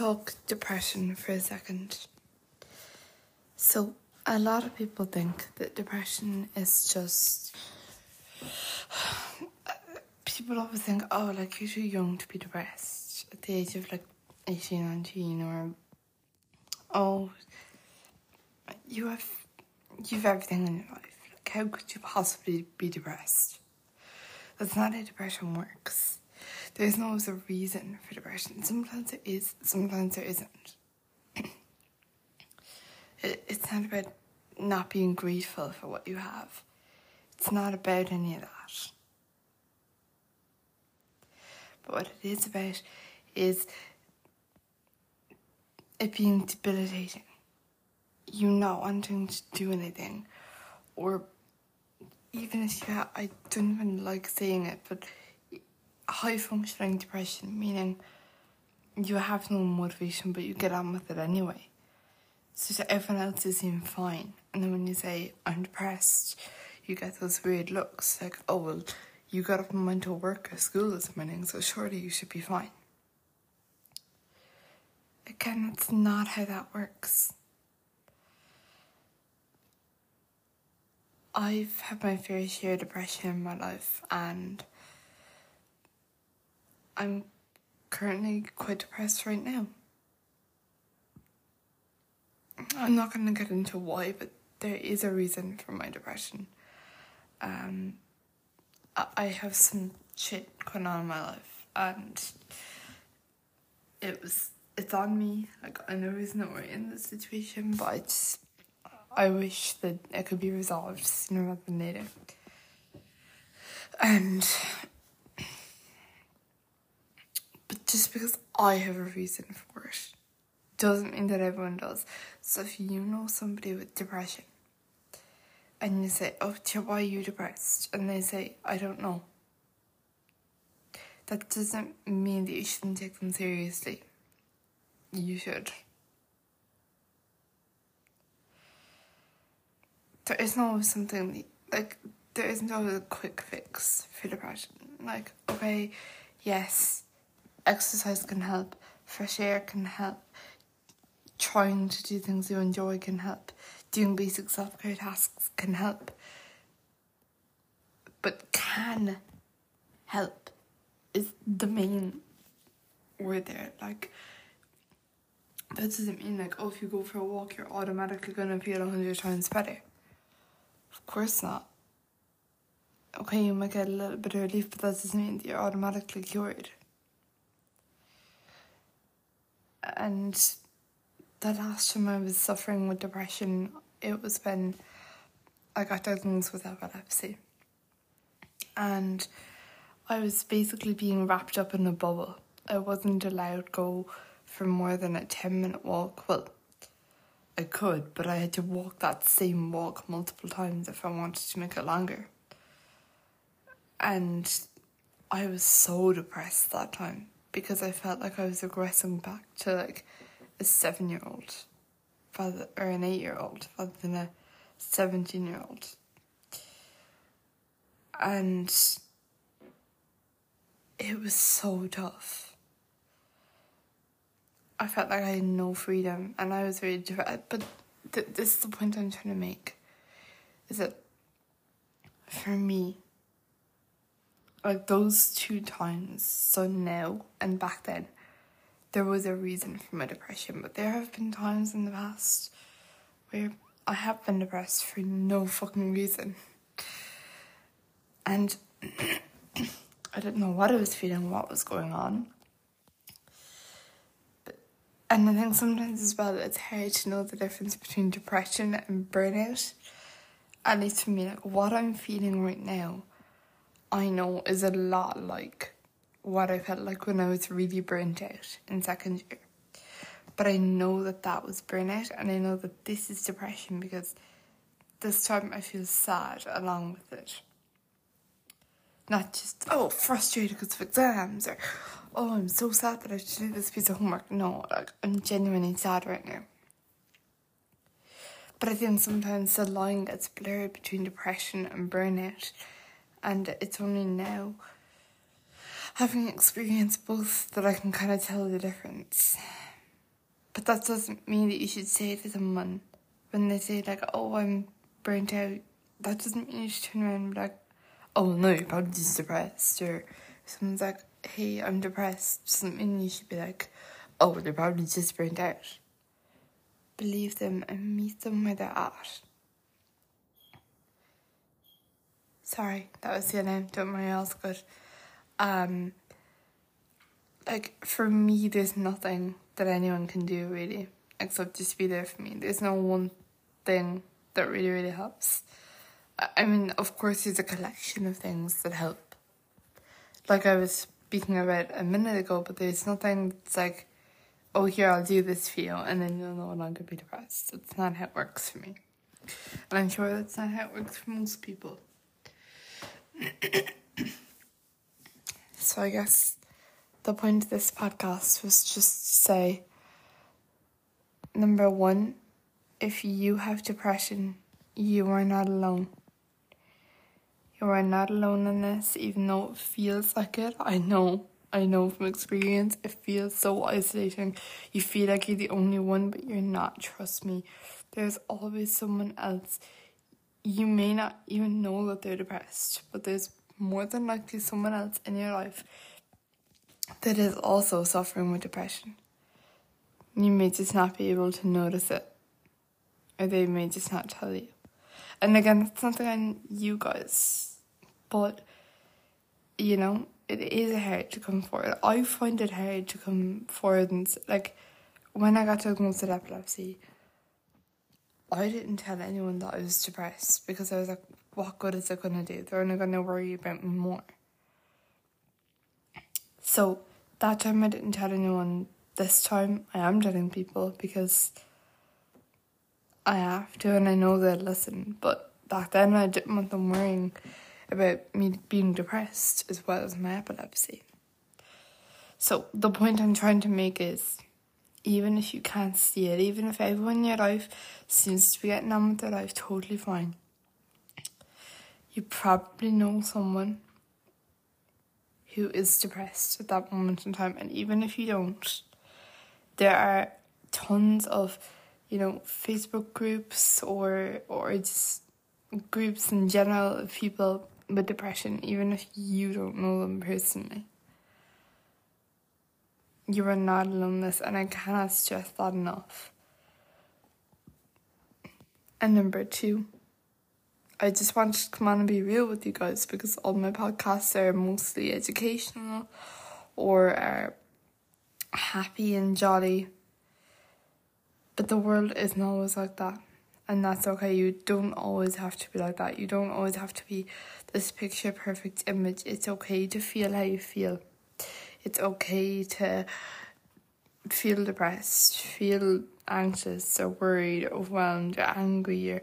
talk depression for a second. So, a lot of people think that depression is just. People always think, oh, like you're too young to be depressed at the age of like 18, 19, or oh, you have you've everything in your life. Like, how could you possibly be depressed? That's not how depression works. There's always a reason for depression. Sometimes there is, sometimes there isn't. it, it's not about not being grateful for what you have. It's not about any of that. But what it is about is it being debilitating. You not wanting to do anything, or even if you, ha- I don't even like saying it, but high functioning depression, meaning you have no motivation, but you get on with it anyway. So that everyone else is seem fine, and then when you say I'm depressed, you get those weird looks like, oh well, you got up and went to work or school this morning, so surely you should be fine. Again, that's not how that works. I've had my fair share of depression in my life, and I'm currently quite depressed right now. I'm not going to get into why, but there is a reason for my depression. Um, I have some shit going on in my life, and it was it's on me. Like I know there's no way in this situation, but I just I wish that it could be resolved sooner rather than later. And but just because I have a reason for it doesn't mean that everyone does. So if you know somebody with depression and you say, Oh, why are you depressed? And they say, I don't know. That doesn't mean that you shouldn't take them seriously. You should. There is no something like there isn't always a quick fix for depression. Like, okay, yes, exercise can help, fresh air can help, trying to do things you enjoy can help, doing basic self care tasks can help. But can help is the main word there. Like, that doesn't mean like, oh, if you go for a walk, you're automatically gonna feel a hundred times better. Of course not. Okay, you might get a little bit of relief, but that doesn't mean that you're automatically cured. And the last time I was suffering with depression, it was when I got diagnosed with epilepsy. And I was basically being wrapped up in a bubble. I wasn't allowed to go for more than a 10 minute walk. Well, I could, but I had to walk that same walk multiple times if I wanted to make it longer. And I was so depressed that time because I felt like I was regressing back to like a seven year old rather or an eight year old rather than a seventeen year old. And it was so tough. I felt like I had no freedom and I was really depressed. But th- this is the point I'm trying to make is that for me, like those two times, so now and back then, there was a reason for my depression, but there have been times in the past where I have been depressed for no fucking reason. And I didn't know what I was feeling, what was going on. But, and I think sometimes as well, it's hard to know the difference between depression and burnout. At least for me, like what I'm feeling right now, I know is a lot like what I felt like when I was really burnt out in second year. But I know that that was burnout, and I know that this is depression because this time I feel sad along with it. Not just, oh, frustrated because of exams, or oh, I'm so sad that I have to do this piece of homework. No, like, I'm genuinely sad right now. But I think sometimes the line gets blurred between depression and burnout, and it's only now having experienced both that I can kind of tell the difference. But that doesn't mean that you should say to someone when they say like, "Oh, I'm burnt out." That doesn't mean you should turn around and be like, "Oh no, you're probably just depressed." Or someone's like, "Hey, I'm depressed." Doesn't mean you should be like, "Oh, they're probably just burnt out." Believe them and meet them where they're at. Sorry, that was your name. Don't worry, all's good. Um, like for me, there's nothing that anyone can do really except just be there for me. There's no one thing that really really helps. I mean, of course, there's a collection of things that help. Like I was speaking about a minute ago, but there's nothing that's like, oh, here, I'll do this for you, and then you'll no longer be depressed. That's not how it works for me. And I'm sure that's not how it works for most people. so I guess the point of this podcast was just to say number one, if you have depression, you are not alone. You are not alone in this, even though it feels like it. I know, I know from experience, it feels so isolating. You feel like you're the only one, but you're not. Trust me, there's always someone else you may not even know that they're depressed, but there's more than likely someone else in your life that is also suffering with depression. You may just not be able to notice it, or they may just not tell you. And again, it's nothing on you guys, but you know, it is hard to come forward. I find it hard to come forward and like when I got diagnosed with epilepsy, I didn't tell anyone that I was depressed because I was like, what good is it going to do? They're only going to worry about me more. So that time I didn't tell anyone. This time I am telling people because I have to and I know they'll listen. But back then I didn't want them worrying about me being depressed as well as my epilepsy. So the point I'm trying to make is even if you can't see it, even if everyone in your life seems to be getting on with their life totally fine, you probably know someone who is depressed at that moment in time. And even if you don't, there are tons of, you know, Facebook groups or or just groups in general of people with depression, even if you don't know them personally you are not alone in this, and I cannot stress that enough. And number two, I just wanted to come on and be real with you guys because all my podcasts are mostly educational or are happy and jolly. But the world isn't always like that. And that's okay. You don't always have to be like that. You don't always have to be this picture perfect image. It's okay to feel how you feel it's okay to feel depressed, feel anxious or worried, overwhelmed, or angry, or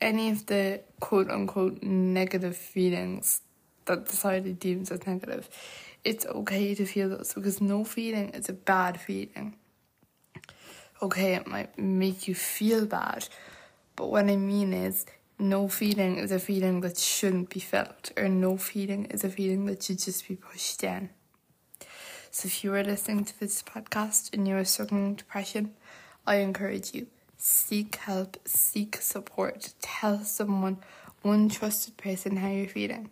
any of the quote unquote negative feelings that society deems as negative. It's okay to feel those because no feeling is a bad feeling. Okay, it might make you feel bad, but what I mean is no feeling is a feeling that shouldn't be felt, or no feeling is a feeling that should just be pushed down. So if you are listening to this podcast and you are struggling with depression, I encourage you seek help, seek support, tell someone, one trusted person how you're feeling.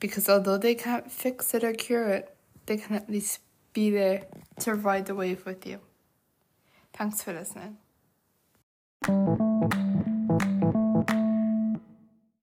Because although they can't fix it or cure it, they can at least be there to ride the wave with you. Thanks for listening.